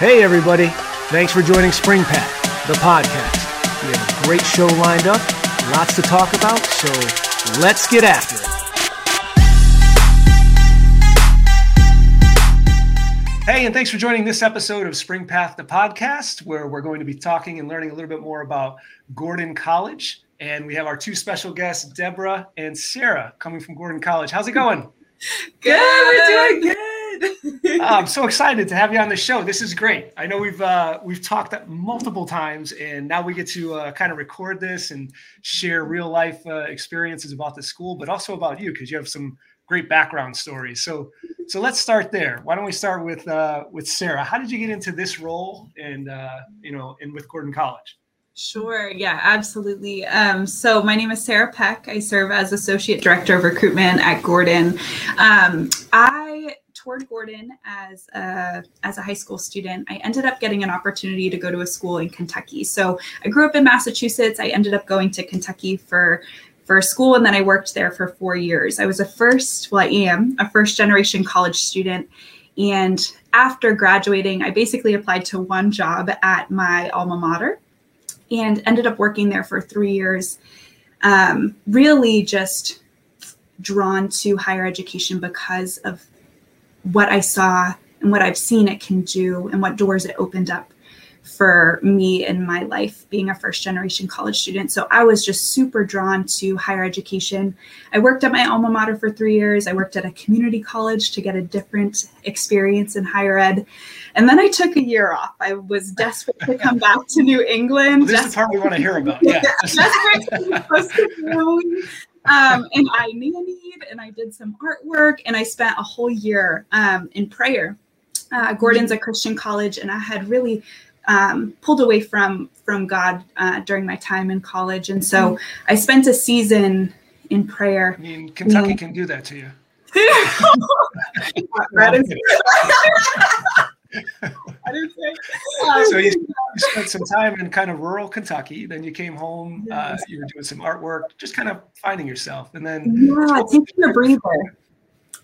Hey, everybody. Thanks for joining SpringPath, the podcast. We have a great show lined up, lots to talk about, so let's get after it. Hey, and thanks for joining this episode of SpringPath, the podcast, where we're going to be talking and learning a little bit more about Gordon College. And we have our two special guests, Deborah and Sara, coming from Gordon College. How's it going? Good. We're doing good. I'm so excited to have you on the show. This is great. I know we've uh, we've talked multiple times, and now we get to uh, kind of record this and share real life uh, experiences about the school, but also about you because you have some great background stories. So so let's start there. Why don't we start with uh, with Sara? How did you get into this role, and uh, you know, and with Gordon College? Sure. Yeah, absolutely. Um, so my name is Sara Peck. I serve as Associate Director of Recruitment at Gordon. Um, I toured Gordon as a, as a high school student. I ended up getting an opportunity to go to a school in Kentucky. So I grew up in Massachusetts. I ended up going to Kentucky for for school and then I worked there for four years. I was a first, well, I am a first generation college student. And after graduating, I basically applied to one job at my alma mater and ended up working there for three years. Um, really just drawn to higher education because of what I saw and what I've seen it can do and what doors it opened up for me in my life being a first generation college student. So I was just super drawn to higher education. I worked at my alma mater for three years. I worked at a community college to get a different experience in higher ed. And then I took a year off. I was desperate to come back to New England. Well, this is the part we want to hear about. Yeah. desperate to be close to um, and I nannied and I did some artwork and I spent a whole year um, in prayer. Uh, Gordon's a Christian college, and I had really um, pulled away from from God uh, during my time in college, and so I spent a season in prayer. I mean, Kentucky can do that to you. I didn't say. So you, you, spent some time in kind of rural Kentucky. Then you came home. Uh, you were doing some artwork, just kind of finding yourself. And then yeah, taking a breather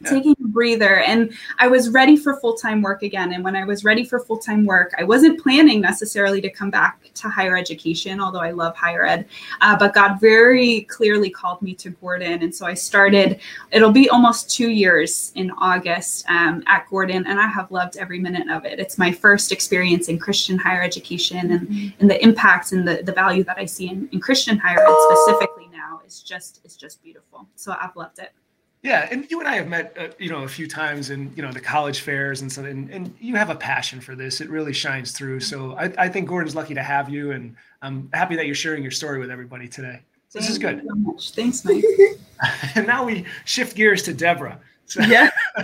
yeah. taking a breather and i was ready for full-time work again and when i was ready for full-time work i wasn't planning necessarily to come back to higher education although i love higher ed uh, but god very clearly called me to gordon and so i started it'll be almost two years in august um, at gordon and i have loved every minute of it it's my first experience in christian higher education and, mm-hmm. and the impact and the, the value that i see in, in christian higher ed specifically now is just is just beautiful so i've loved it yeah, and you and I have met, uh, you know, a few times in you know the college fairs and so, and, and you have a passion for this. It really shines through. So I, I think Gordon's lucky to have you, and I'm happy that you're sharing your story with everybody today. So this is good. so much. Thanks, Mike. and now we shift gears to Deborah. So, yeah.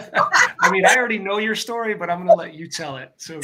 I mean, I already know your story, but I'm going to let you tell it. So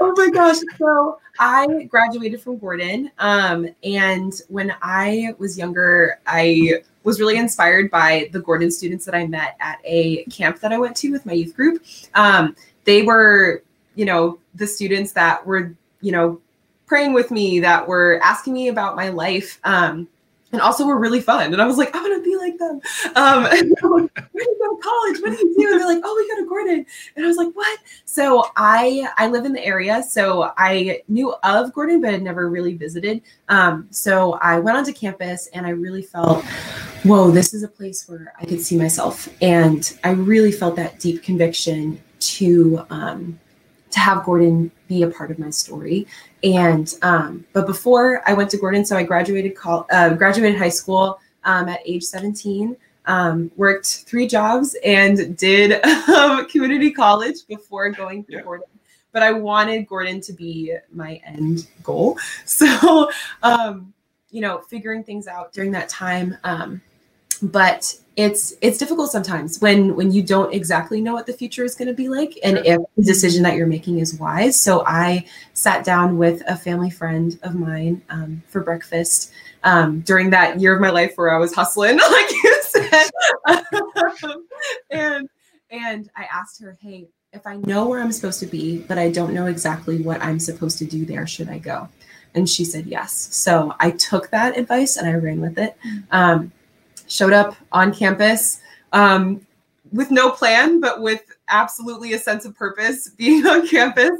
Oh my gosh. So I graduated from Gordon. Um, and when I was younger, I was really inspired by the Gordon students that I met at a camp that I went to with my youth group. Um, they were, you know, the students that were, you know, praying with me, that were asking me about my life. Um, and also were really fun. And I was like, I want to be like them. Um, like, where do you go to college? What do you do? And they're like, oh, we go to Gordon. And I was like, what? So I I live in the area, so I knew of Gordon, but had never really visited. Um, so I went onto campus, and I really felt, whoa, this is a place where I could see myself, and I really felt that deep conviction to um, to have Gordon be a part of my story. And um, but before I went to Gordon, so I graduated call, uh, graduated high school um, at age 17. Um, worked three jobs and did um, community college before going to yeah. Gordon. But I wanted Gordon to be my end goal. So, um, you know, figuring things out during that time. Um, but it's it's difficult sometimes when when you don't exactly know what the future is going to be like and if the decision that you're making is wise. So i sat down with a family friend of mine um, for breakfast um, during that year of my life where i was hustling like you said. And and i asked her hey if i know where i'm supposed to be but i don't know exactly what i'm supposed to do there should i go? And she said yes. So i took that advice and i ran with it. Mm. um, showed up on campus. Um, with no plan, but with absolutely a sense of purpose being on campus.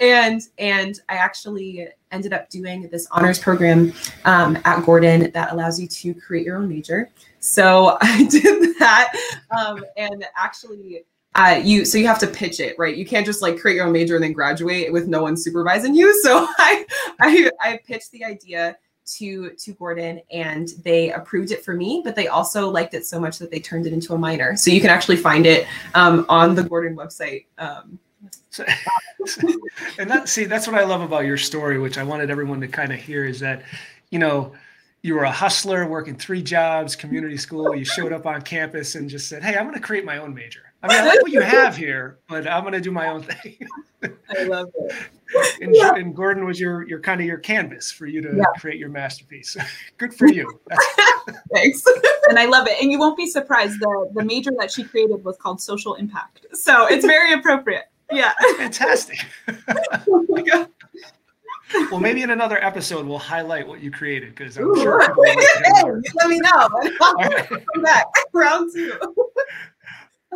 And and I actually ended up doing this honors program um, at Gordon that allows you to create your own major. So I did that, um, and actually. Uh, you so you have to pitch it right you can't just like create your own major and then graduate with no one supervising you so i i, I pitched the idea to to Gordon and they approved it for me, but they also liked it so much that they turned it into a minor. So you can actually find it um, on the Gordon website. Um, and that see that's what I love about your story, which I wanted everyone to kind of hear is that, you know, you were a hustler working three jobs, community school. You showed up on campus and just said, "Hey, I'm going to create my own major." I mean, I like what you have here, but I'm going to do my own thing. I love it. And, yeah. and, Gordon was your your kind of your canvas for you to yeah. create your masterpiece. Good for you. Thanks. and I love it. And you won't be surprised the the major that she created was called social impact. So it's very appropriate. Yeah. Fantastic. oh. Well, maybe in another episode we'll highlight what you created because I'm sure. Let me know. I'll right. come back round two.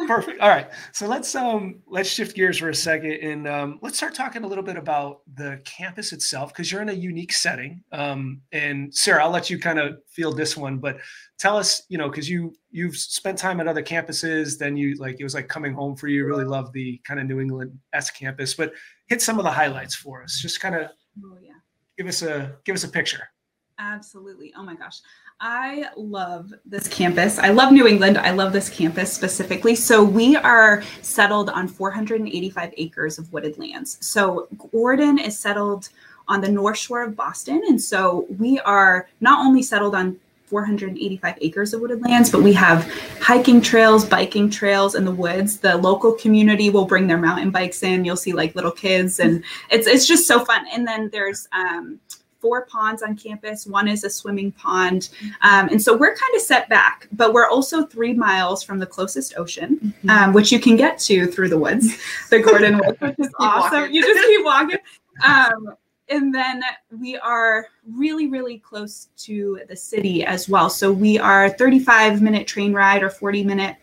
Perfect. All right. So let's um let's shift gears for a second and um, let's start talking a little bit about the campus itself because you're in a unique setting. Um, and Sara, I'll let you kind of feel this one, but tell us, you know, because you you've spent time at other campuses, then you like it was like coming home for you. Really love the kind of New England S campus, but hit some of the highlights for us. Just kind of oh, yeah. give us a give us a picture. Absolutely. Oh my gosh. I love this campus. I love New England. I love this campus specifically. So we are settled on 485 acres of wooded lands. So Gordon is settled on the north shore of Boston. And so we are not only settled on 485 acres of wooded lands, but we have hiking trails, biking trails in the woods. The local community will bring their mountain bikes in. You'll see like little kids, and it's it's just so fun. And then there's um, four ponds on campus. One is a swimming pond. Um, and so we're kind of set back, but we're also three miles from the closest ocean, mm-hmm. um, which you can get to through the woods, the Gordon Woods, which is awesome. Walking. You just keep walking. Um, and then we are really, really close to the city as well. So we are 35 minute train ride or 40 minute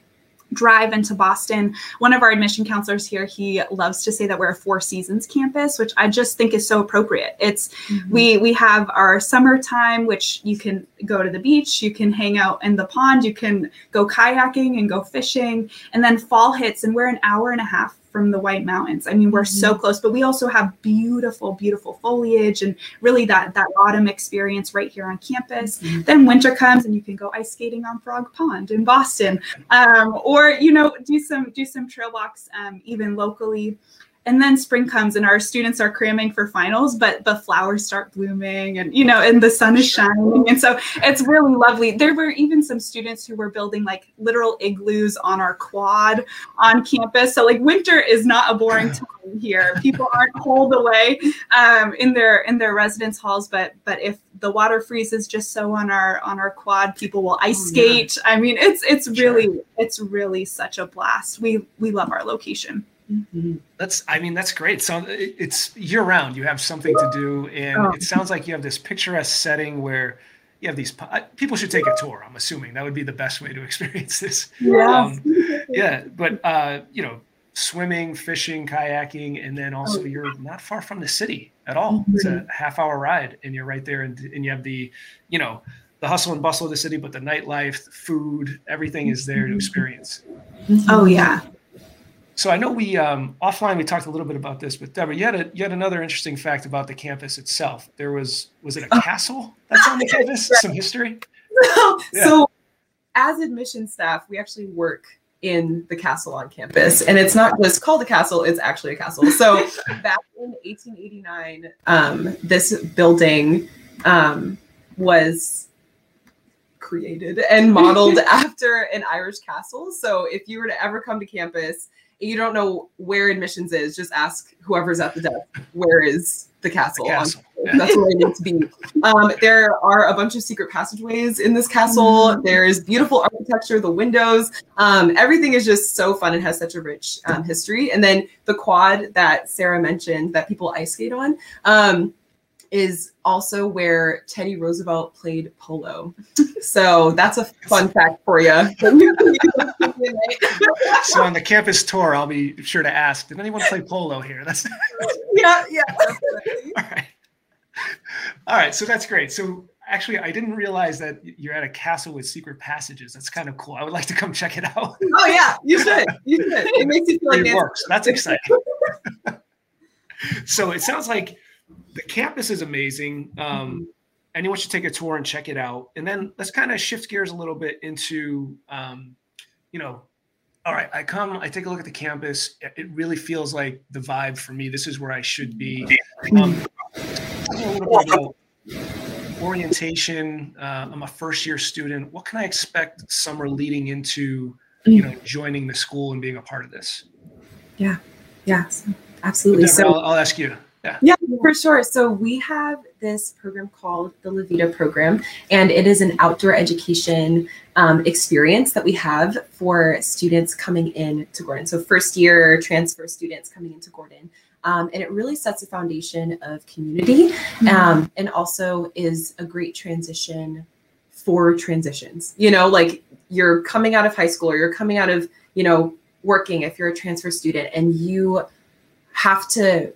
drive into Boston. One of our admission counselors here, he loves to say that we're a Four Seasons campus, which I just think is so appropriate. It's mm-hmm. we we have our summertime, which you can go to the beach, you can hang out in the pond, you can go kayaking and go fishing, and then fall hits, and we're an hour and a half from the White Mountains. I mean, we're mm-hmm. so close, but we also have beautiful, beautiful foliage and really that that autumn experience right here on campus. Mm-hmm. Then winter comes and you can go ice skating on Frog Pond in Boston, um, or you know do some do some trail walks um, even locally and then spring comes and our students are cramming for finals but the flowers start blooming and you know and the sun is shining. And so it's really lovely. There were even some students who were building like literal igloos on our quad on campus. So like winter is not a boring time here. People aren't cold away um, in their in their residence halls but but if the water freezes just so on our on our quad people will ice oh, skate. Yeah. i mean it's it's really sure. it's really such a blast. We we love our location Mm-hmm. That's, I mean, that's great. So it's year round. You have something to do, and oh. it sounds like you have this picturesque setting where you have these. People should take a tour. I'm assuming that would be the best way to experience this. Yeah, um, yeah. But uh, you know, swimming, fishing, kayaking, and then also oh. you're not far from the city at all. Mm-hmm. It's a half hour ride, and you're right there, and, and you have the, you know, the hustle and bustle of the city, but the nightlife, the food, everything is there to mm-hmm. experience. Oh yeah, so I know we um, offline we talked a little bit about this, but Deborah, you had a, you had another interesting fact about the campus itself. There was was it a oh. castle that's on the campus? Some history. So, yeah. so, as admission staff, we actually work in the castle on campus, and it's not just called a castle; it's actually a castle. So back in 1889, um, this building um, was created and modeled after an Irish castle. So if you were to ever come to campus you don't know where admissions is, just ask whoever's at the desk, where is the castle? The castle. Yeah. That's where it needs to be. Um, there are a bunch of secret passageways in this castle. Mm-hmm. There is beautiful architecture, the windows. Um, everything is just so fun and has such a rich um, history. And then the quad that Sara mentioned that people ice skate on. Is also where Teddy Roosevelt played polo. So that's a fun fact for you. so on the campus tour, I'll be sure to ask, did anyone play polo here? That's yeah, yeah. All right. All right. So that's great. So actually, I didn't realize that you're at a castle with secret passages. That's kind of cool. I would like to come check it out. Oh yeah, you should. You should. It makes you feel like it works. That's exciting. so it sounds like the campus is amazing. Um, anyone should take a tour and check it out. And then let's kind of shift gears a little bit into, um, you know, all right, I come, I take a look at the campus. It really feels like the vibe for me. This is where I should be. Um, a little bit about orientation. Uh, I'm a first year student. What can I expect summer leading into, you know, joining the school and being a part of this? Yeah, yeah, absolutely. so I'll, I'll ask you. Yeah. yeah, for sure. So we have this program called the La Vida program, and it is an outdoor education um, experience that we have for students coming in to Gordon. So first year transfer students coming into Gordon. Um, and it really sets a foundation of community mm-hmm. um, and also is a great transition for transitions. You know, like you're coming out of high school or you're coming out of, you know, working if you're a transfer student and you have to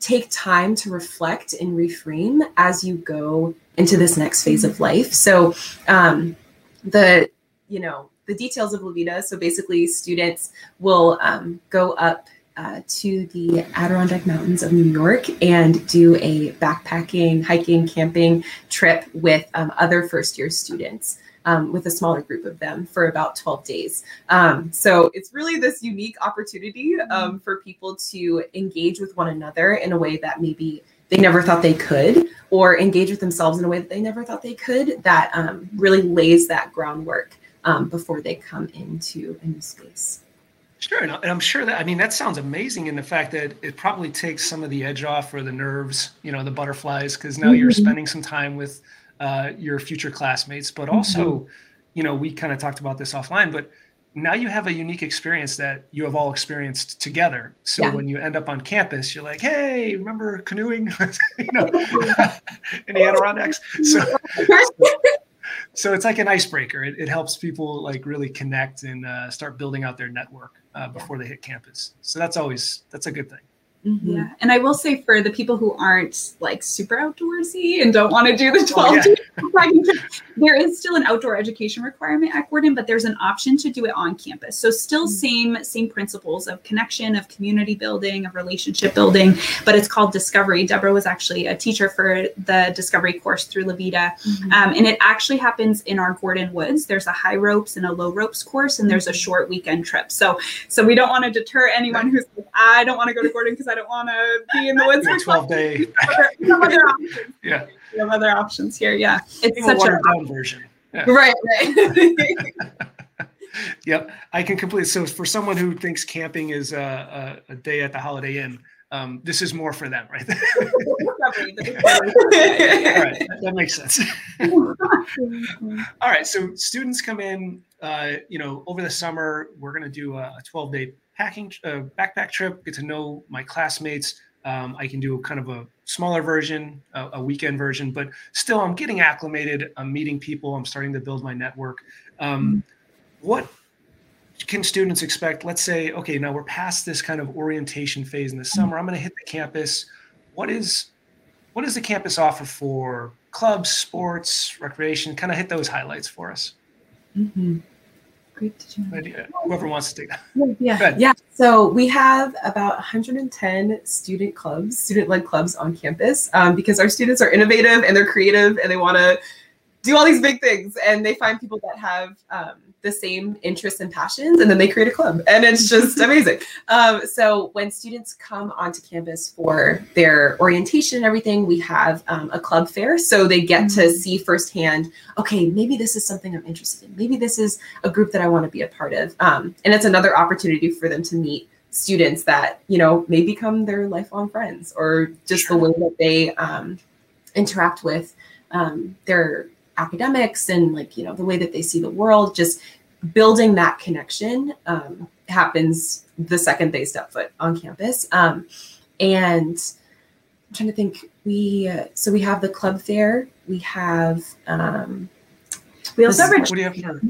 take time to reflect and reframe as you go into this next phase of life. So, um, the you know the details of La Vida. So basically, students will um, go up uh, to the Adirondack Mountains of New York and do a backpacking, hiking, camping trip with um, other first year students um, with a smaller group of them for about 12 days. Um, so it's really this unique opportunity um, mm-hmm. for people to engage with one another in a way that maybe they never thought they could, or engage with themselves in a way that they never thought they could, that um, really lays that groundwork um, before they come into a new space. Sure, and I'm sure that I mean that sounds amazing in the fact that it probably takes some of the edge off or the nerves, you know, the butterflies, because now mm-hmm. you're spending some time with uh, your future classmates, but also, mm-hmm. you know, we kind of talked about this offline, but now you have a unique experience that you have all experienced together. So yeah. when you end up on campus, you're like, "Hey, remember canoeing?" you know, in the Adirondacks. So, so it's like an icebreaker. It, it helps people like really connect and uh, start building out their network uh, before they hit campus. So that's always that's a good thing. Mm-hmm. Yeah. And I will say for the people who aren't like super outdoorsy and don't want to do the 12 oh, yeah. there is still an outdoor education requirement at Gordon, but there's an option to do it on campus. So still mm-hmm. same same principles of connection, of community building, of relationship building, but it's called Discovery. Deborah was actually a teacher for the Discovery course through La Vida. Mm-hmm. Um, and it actually happens in our Gordon Woods. There's a high ropes and a low ropes course, and there's a mm-hmm. short weekend trip. So so we don't want to deter anyone who's like, I don't want to go to Gordon because I I don't want to be in the woods for 12 days. Some other options. Yeah. We have other options here. Yeah. It's such a down version. Yeah. Right, right. yep. I can completely. So for someone who thinks camping is a, a, a day at the Holiday Inn, um, this is more for them, right? All right, that makes sense. All right, so students come in, uh, you know, over the summer, we're going to do a 12 day packing uh, backpack trip, get to know my classmates. Um, I can do kind of a smaller version, a, a, weekend version, but still, I'm getting acclimated. I'm meeting people. I'm starting to build my network. Um, mm-hmm. What can students expect? Let's say, okay, now we're past this kind of orientation phase in the mm-hmm. summer. I'm going to hit the campus. What is what does the campus offer for clubs, sports, recreation? Kind of hit those highlights for us. Mm-hmm. Great to join. Whoever wants to take that. Yeah, yeah. So we have about 110 student clubs, student-led clubs on campus, um, because our students are innovative and they're creative and they want to do all these big things, and they find people that have um, the same interests and passions, and then they create a club, and it's just amazing. Um, so when students come onto campus for their orientation and everything, we have um, a club fair, so they get mm-hmm. to see firsthand. Okay, maybe this is something I'm interested in. Maybe this is a group that I want to be a part of, um, and it's another opportunity for them to meet students that you know may become their lifelong friends, or just the way that they um, interact with um, their academics and like you know the way that they see the world just building that connection um, happens the second they step foot on campus um, and i'm trying to think we uh, so we have the club fair. We have um, we also have what do you have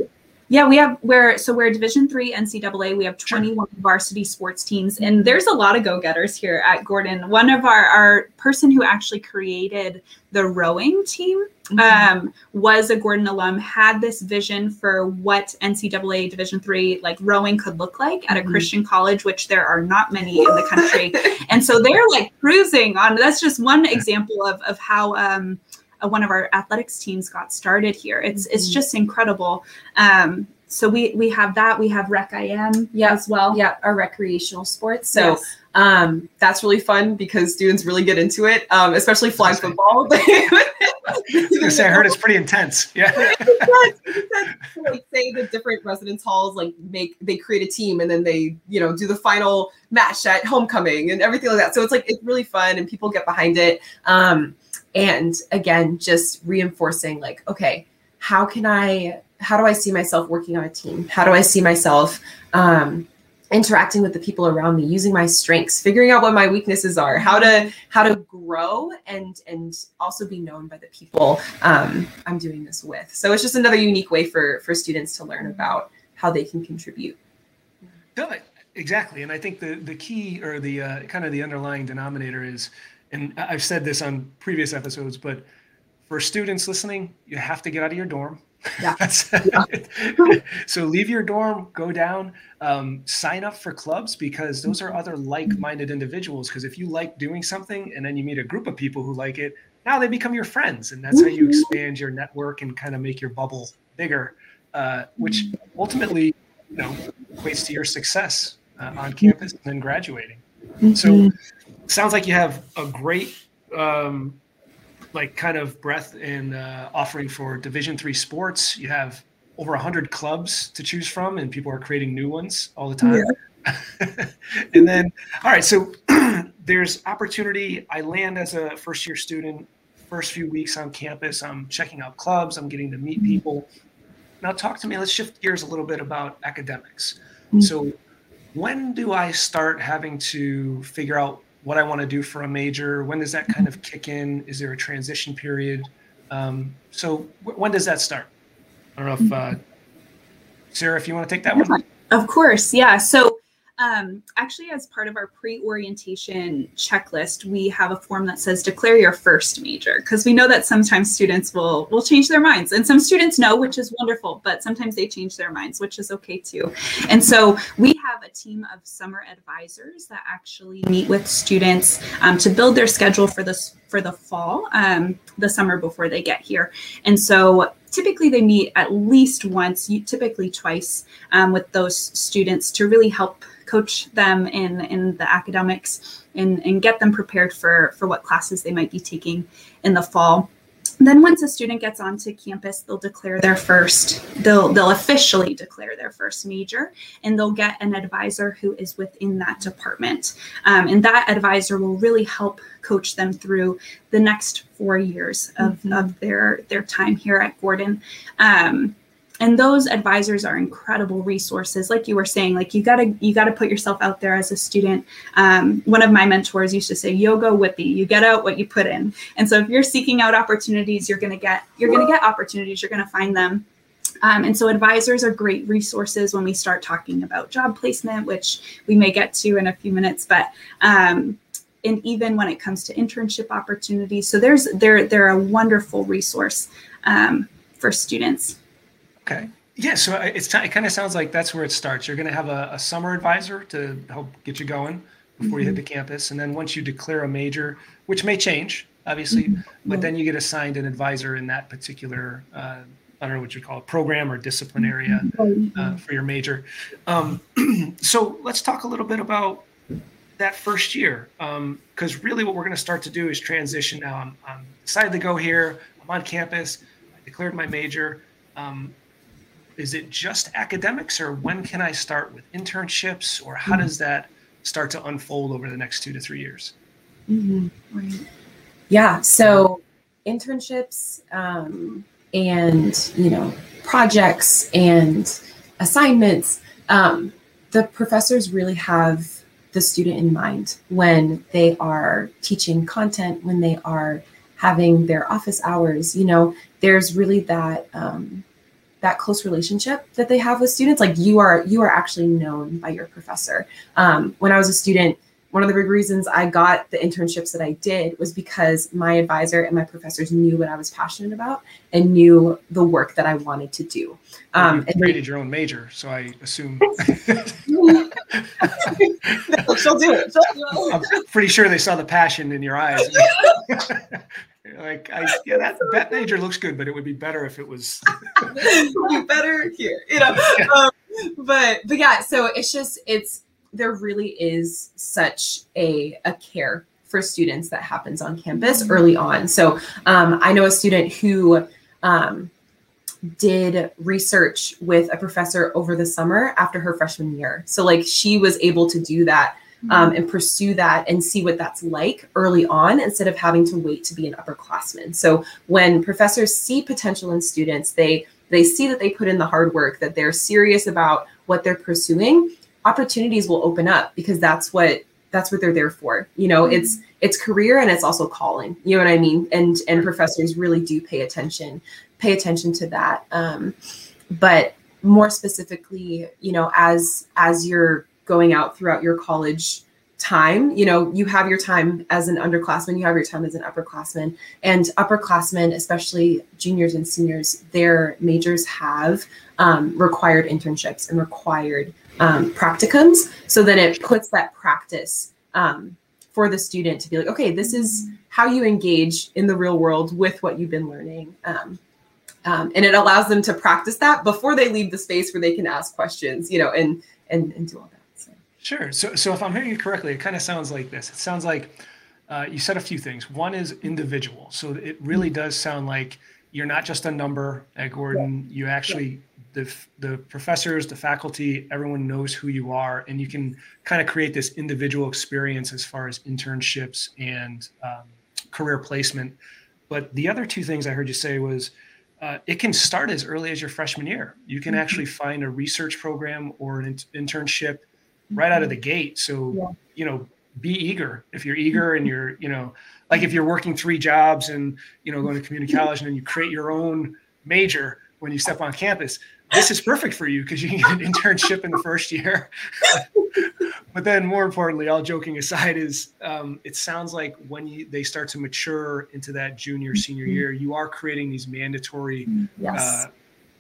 yeah, we have where so we're Division three NCAA. We have 21 varsity sports teams, and there's a lot of go-getters here at Gordon. One of our our person who actually created the rowing team mm-hmm. um, was a Gordon alum. Had this vision for what NCAA Division three like rowing could look like at a mm-hmm. Christian college, which there are not many in the country, and so they're like cruising on. That's just one example of of how. Um, uh, one of our athletics teams got started here. It's mm-hmm. it's just incredible. Um, so we we have that. We have Rec IM yeah, as well. Yeah, our recreational sports. So yes. um, that's really fun because students really get into it, um, especially flag football. I say I heard it's pretty intense. Yeah. like say the different residence halls like make they create a team and then they you know do the final match at homecoming and everything like that. So it's like it's really fun and people get behind it. Um, and again just reinforcing like okay how can i how do i see myself working on a team? How do i see myself um, interacting with the people around me using my strengths figuring out what my weaknesses are how to how to grow and and also be known by the people um, i'm doing this with. So it's just another unique way for for students to learn about how they can contribute. No, exactly. And i think the the key or the uh, kind of the underlying denominator is and I've said this on previous episodes, but for students listening, you have to get out of your dorm. Yeah. yeah. so leave your dorm, go down, um, sign up for clubs because those are other like-minded individuals. Because if you like doing something and then you meet a group of people who like it, now they become your friends, and that's how you expand your network and kind of make your bubble bigger, uh, which ultimately, you know, equates to your success uh, on campus and then graduating. Mm-hmm. So sounds like you have a great um, like kind of breadth in uh, offering for division three sports. You have over 100 clubs to choose from and people are creating new ones all the time. Yeah. and then all right so there's opportunity. I land as a first year student first few weeks on campus i'm checking out clubs i'm getting to meet people. Now talk to me let's shift gears a little bit about academics. Mm-hmm. so when do i start having to figure out what I want to do for a major. When does that kind of kick in? Is there a transition period? Um, so w- when does that start? I don't know if uh, Sara, if you want to take that one. Of course, yeah. So um, actually, as part of our pre orientation checklist, we have a form that says declare your first major because we know that sometimes students will will change their minds, and some students know, which is wonderful, but sometimes they change their minds, which is okay too. And so we have a team of summer advisors that actually meet with students um, to build their schedule for this for the fall, um, the summer before they get here. And so typically they meet at least once, typically twice, um, with those students to really help coach them in in the academics and, and get them prepared for for what classes they might be taking in the fall then once a student gets onto campus they'll declare their first they'll they'll officially declare their first major and they'll get an advisor who is within that department um, and that advisor will really help coach them through the next four years of, mm-hmm. of their their time here at gordon um, and those advisors are incredible resources. Like you were saying like you gotta you gotta put yourself out there as a student. Um, one of my mentors used to say yoga whippy you. Get out what you put in. And so if you're seeking out opportunities you're gonna get you're gonna get opportunities. You're gonna find them. Um, and so advisors are great resources when we start talking about job placement which we may get to in a few minutes but um, and even when it comes to internship opportunities. So there's they're they're a wonderful resource um, for students Okay. Yeah, so it's it kind of sounds like that's where it starts. You're going to have a, a, summer advisor to help get you going before mm-hmm. you hit mm-hmm. the campus, and then once you declare a major, which may change, obviously, mm-hmm. but then you get assigned an advisor in that particular, uh, I don't know what you call it, program or discipline area mm-hmm. uh, for your major. Um, so let's talk a little bit about that first year, because um, really what we're going to start to do is transition. Now I'm, I'm decided to go here. I'm on campus. I declared my major. Um, is it just academics or when can I start with internships or how does that start to unfold over the next two to three years? Mm-hmm. Right. Yeah. So internships um, and, you know, projects and assignments, um, the professors really have the student in mind when they are teaching content, when they are having their office hours. You know, there's really that um, that close relationship that they have with students. Like you are you are actually known by your professor. Um, when I was a student, one of the big reasons I got the internships that I did was because my advisor and my professors knew what I was passionate about and knew the work that I wanted to do. Um, you and created they, your own major, so I assume. she'll do it. I'm pretty sure they saw the passion in your eyes. like I, yeah, that that major looks good, but it would be better if it was. be better here, you know. Um, but but yeah, so it's just it's there really is such a, a care for students that happens on campus mm-hmm. early on. So um, I know a student who um, did research with a professor over the summer after her freshman year. So like she was able to do that um, mm-hmm. and pursue that and see what that's like early on instead of having to wait to be an upperclassman. So when professors see potential in students, they they see that they put in the hard work, that they're serious about what they're pursuing, opportunities will open up because that's what that's what they're there for you know mm-hmm. it's it's career and it's also calling you know what i mean and and professors really do pay attention pay attention to that um, but more specifically you know as as you're going out throughout your college time. You know you have your time as an underclassman you have your time as an upperclassman and upperclassmen especially juniors and seniors their majors have um, required internships and required um, practicums. So then it puts that practice um, for the student to be like okay this is how you engage in the real world with what you've been learning. Um, um, and it allows them to practice that before they leave the space where they can ask questions you know and and, and do all that. Sure so so if i'm hearing you correctly it kind of sounds like this it sounds like uh, you said a few things one is individual so it really mm-hmm. does sound like you're not just a number at gordon yeah. you actually the the professors, the faculty, everyone knows who you are, and you can kind of create this individual experience as far as internships and um, career placement. But the other two things I heard you say was uh, it can start as early as your freshman year. You can mm-hmm. actually find a research program or an in- internship right out of the gate. So yeah. you know, be eager if you're eager and you're you know like if you're working three jobs and you know going to community college and then you create your own major when you step on campus this is perfect for you because you can get an internship in the first year. but then, more importantly, all joking aside, is um, it sounds like when you, they start to mature into that junior senior mm-hmm. year, you are creating these mandatory yes. uh,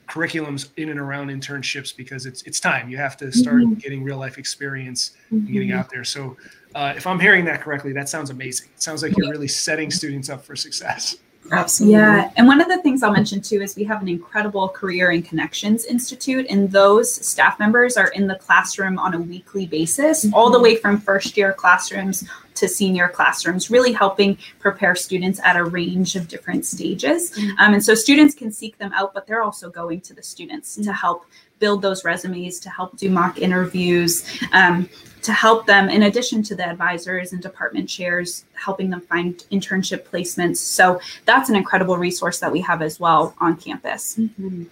curriculums in and around internships because it's it's time. You have to start mm-hmm. getting real life experience mm-hmm. and getting out there. So, uh, if I'm hearing that correctly, that sounds amazing. It sounds like you're really setting students up for success. Absolutely. Yeah. And one of the things I'll mention too is we have an incredible Career and Connections Institute, and those staff members are in the classroom on a weekly basis, mm-hmm. all the way from first year classrooms to senior classrooms, really helping prepare students at a range of different stages. Mm-hmm. Um, and so students can seek them out, but they're also going to the students mm-hmm. to help build those resumes, to help do mock interviews. Um, to help them, in addition to the advisors and department chairs, helping them find internship placements. So that's an incredible resource that we have as well on campus. Mm-hmm.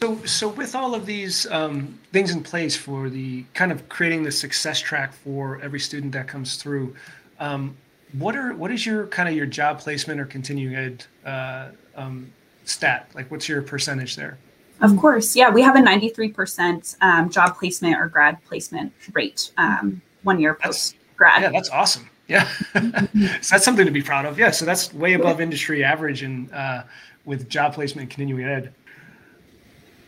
So, so with all of these um, things in place for the kind of creating the success track for every student that comes through, um, what are what is your kind of your job placement or continuing ed uh, um, stat? Like, what's your percentage there? Of course. Yeah, we have a 93% um, job placement or grad placement rate um, one year post grad. Yeah, that's awesome. Yeah. so that's something to be proud of. Yeah. So that's way above industry average and uh, with job placement and continuing ed.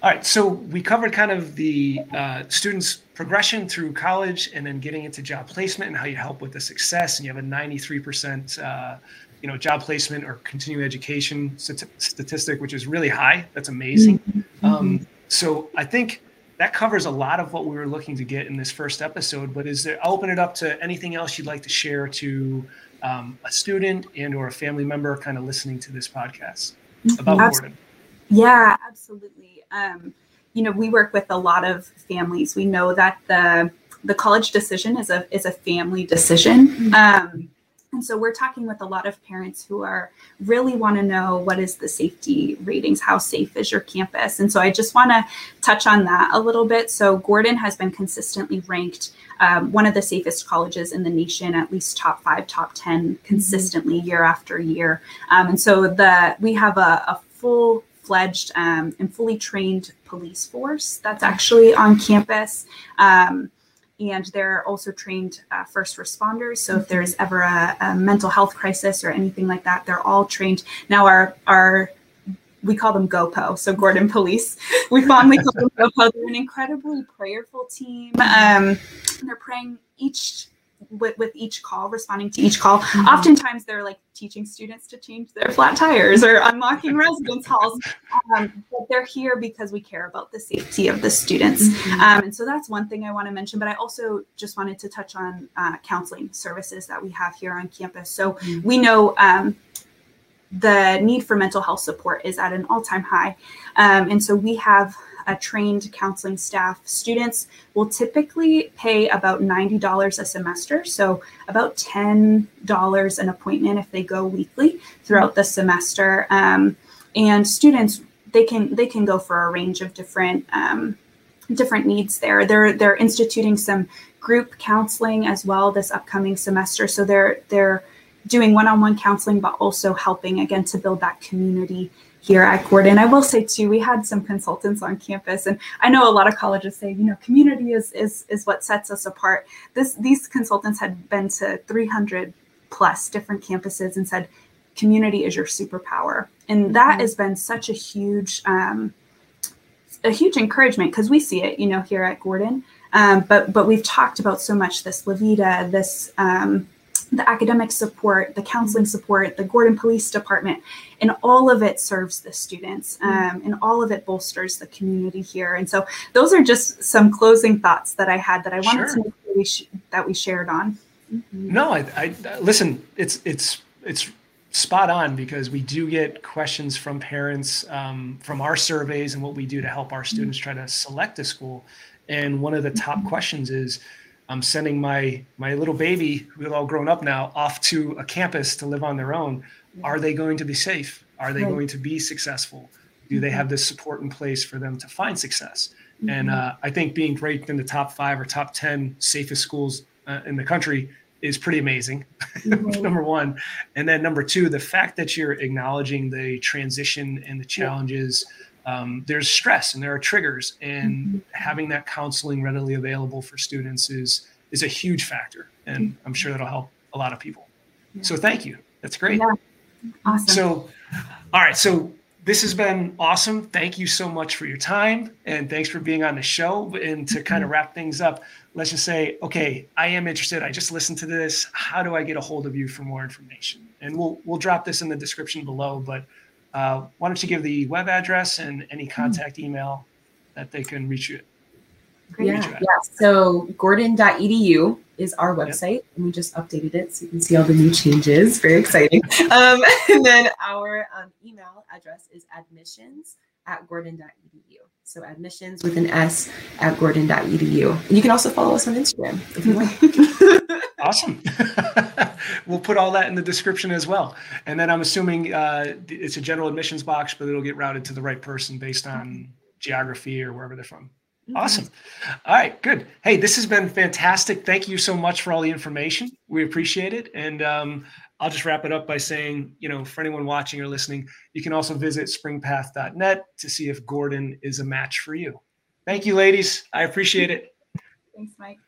All right. So we covered kind of the uh, students' progression through college and then getting into job placement and how you help with the success. And you have a 93% uh, you know job placement or continuing education statistic, which is really high. That's amazing. Mm-hmm. Um, so I think that covers a lot of what we were looking to get in this first episode. But is there? I'll open it up to anything else you'd like to share to um, a student and or a family member kind of listening to this podcast about Absol- Gordon. Yeah, absolutely. Um, you know, we work with a lot of families. We know that the the college decision is a is a family decision. Mm-hmm. Um, and so we're talking with a lot of parents who are really want to know what is the safety ratings, how safe is your campus? And so I just want to touch on that a little bit. So Gordon has been consistently ranked um, one of the safest colleges in the nation, at least top five, top 10 consistently mm-hmm. year after year. Um, and so the we have a, a full fledged um, and fully trained police force that's actually on campus. Um, and they're also trained uh, first responders. So if there's ever a, a, mental health crisis or anything like that, they're all trained. Now our our we call them GoPo, so Gordon Police. We fondly call them GoPo. They're an incredibly prayerful team. Um, they're praying each with, with each call, responding to each call. Mm-hmm. Oftentimes, they're like teaching students to change their flat tires or unlocking residence halls. Um, but they're here because we care about the safety of the students. Mm-hmm. Um, and so that's one thing I want to mention. But I also just wanted to touch on uh, counseling services that we have here on campus. So mm-hmm. we know. Um, the need for mental health support is at an all-time high um, and so we have a trained counseling staff. Students will typically pay about $90 a semester, so about $10 an appointment if they go weekly throughout the semester. Um, and students they can they can go for a range of different um, different needs there. They're they're instituting some group counseling as well this upcoming semester. So they're they're doing one-on-one counseling, but also helping again to build that community here at Gordon. I will say too, we had some consultants on campus, and I know a lot of colleges say, you know, community is is is what sets us apart. This these consultants had been to 300 plus different campuses and said, community is your superpower, and that mm-hmm. has been such a huge um, a huge encouragement because we see it, you know, here at Gordon. Um, but but we've talked about so much this La Vida, this um, the academic support, the counseling support, the Gordon Police Department, and all of it serves the students mm-hmm. um, and all of it bolsters the community here. And so those are just some closing thoughts that I had that I wanted sure. to make sure we sh- that we shared on. Mm-hmm. No, I, I listen. It's it's it's spot on because we do get questions from parents um, from our surveys and what we do to help our students try to select a school. And one of the top mm-hmm. questions is I'm sending my my little baby, who's all grown up now, off to a campus to live on their own. Are they going to be safe? Are they right. going to be successful? Do they have the support in place for them to find success? Mm-hmm. And uh, I think being ranked in the top five or top ten safest schools uh, in the country is pretty amazing. Mm-hmm. number one, and then number two, the fact that you're acknowledging the transition and the challenges. Yeah um, there's stress and there are triggers and mm-hmm. having that counseling readily available for students is is a huge factor and mm-hmm. i'm sure that'll help a lot of people yeah. so thank you that's great yeah. awesome so all right so this has been awesome thank you so much for your time and thanks for being on the show and to kind of mm-hmm. wrap things up let's just say okay i am interested i just listened to this how do i get a hold of you for more information and we'll we'll drop this in the description below but uh, why don't you give the web address and any hmm. contact email that they can reach you? Yeah, reach you yeah. So gordon.edu is our website, yep. and we just updated it so you can see all the new changes. Very exciting. um, and then our um, email address is admissions at gordon.edu. So admissions with an S at gordon.edu. And you can also follow us on Instagram if you want. awesome. we'll put all that in the description as well. And then I'm assuming uh, it's a general admissions box, but it'll get routed to the right person based on geography or wherever they're from. Mm-hmm. Awesome. All right, good. Hey, this has been fantastic. Thank you so much for all the information. We appreciate it. And um, I'll just wrap it up by saying, you know, for anyone watching or listening, you can also visit springpath.net to see if Gordon is a match for you. Thank you, ladies. I appreciate it. Thanks, Mike.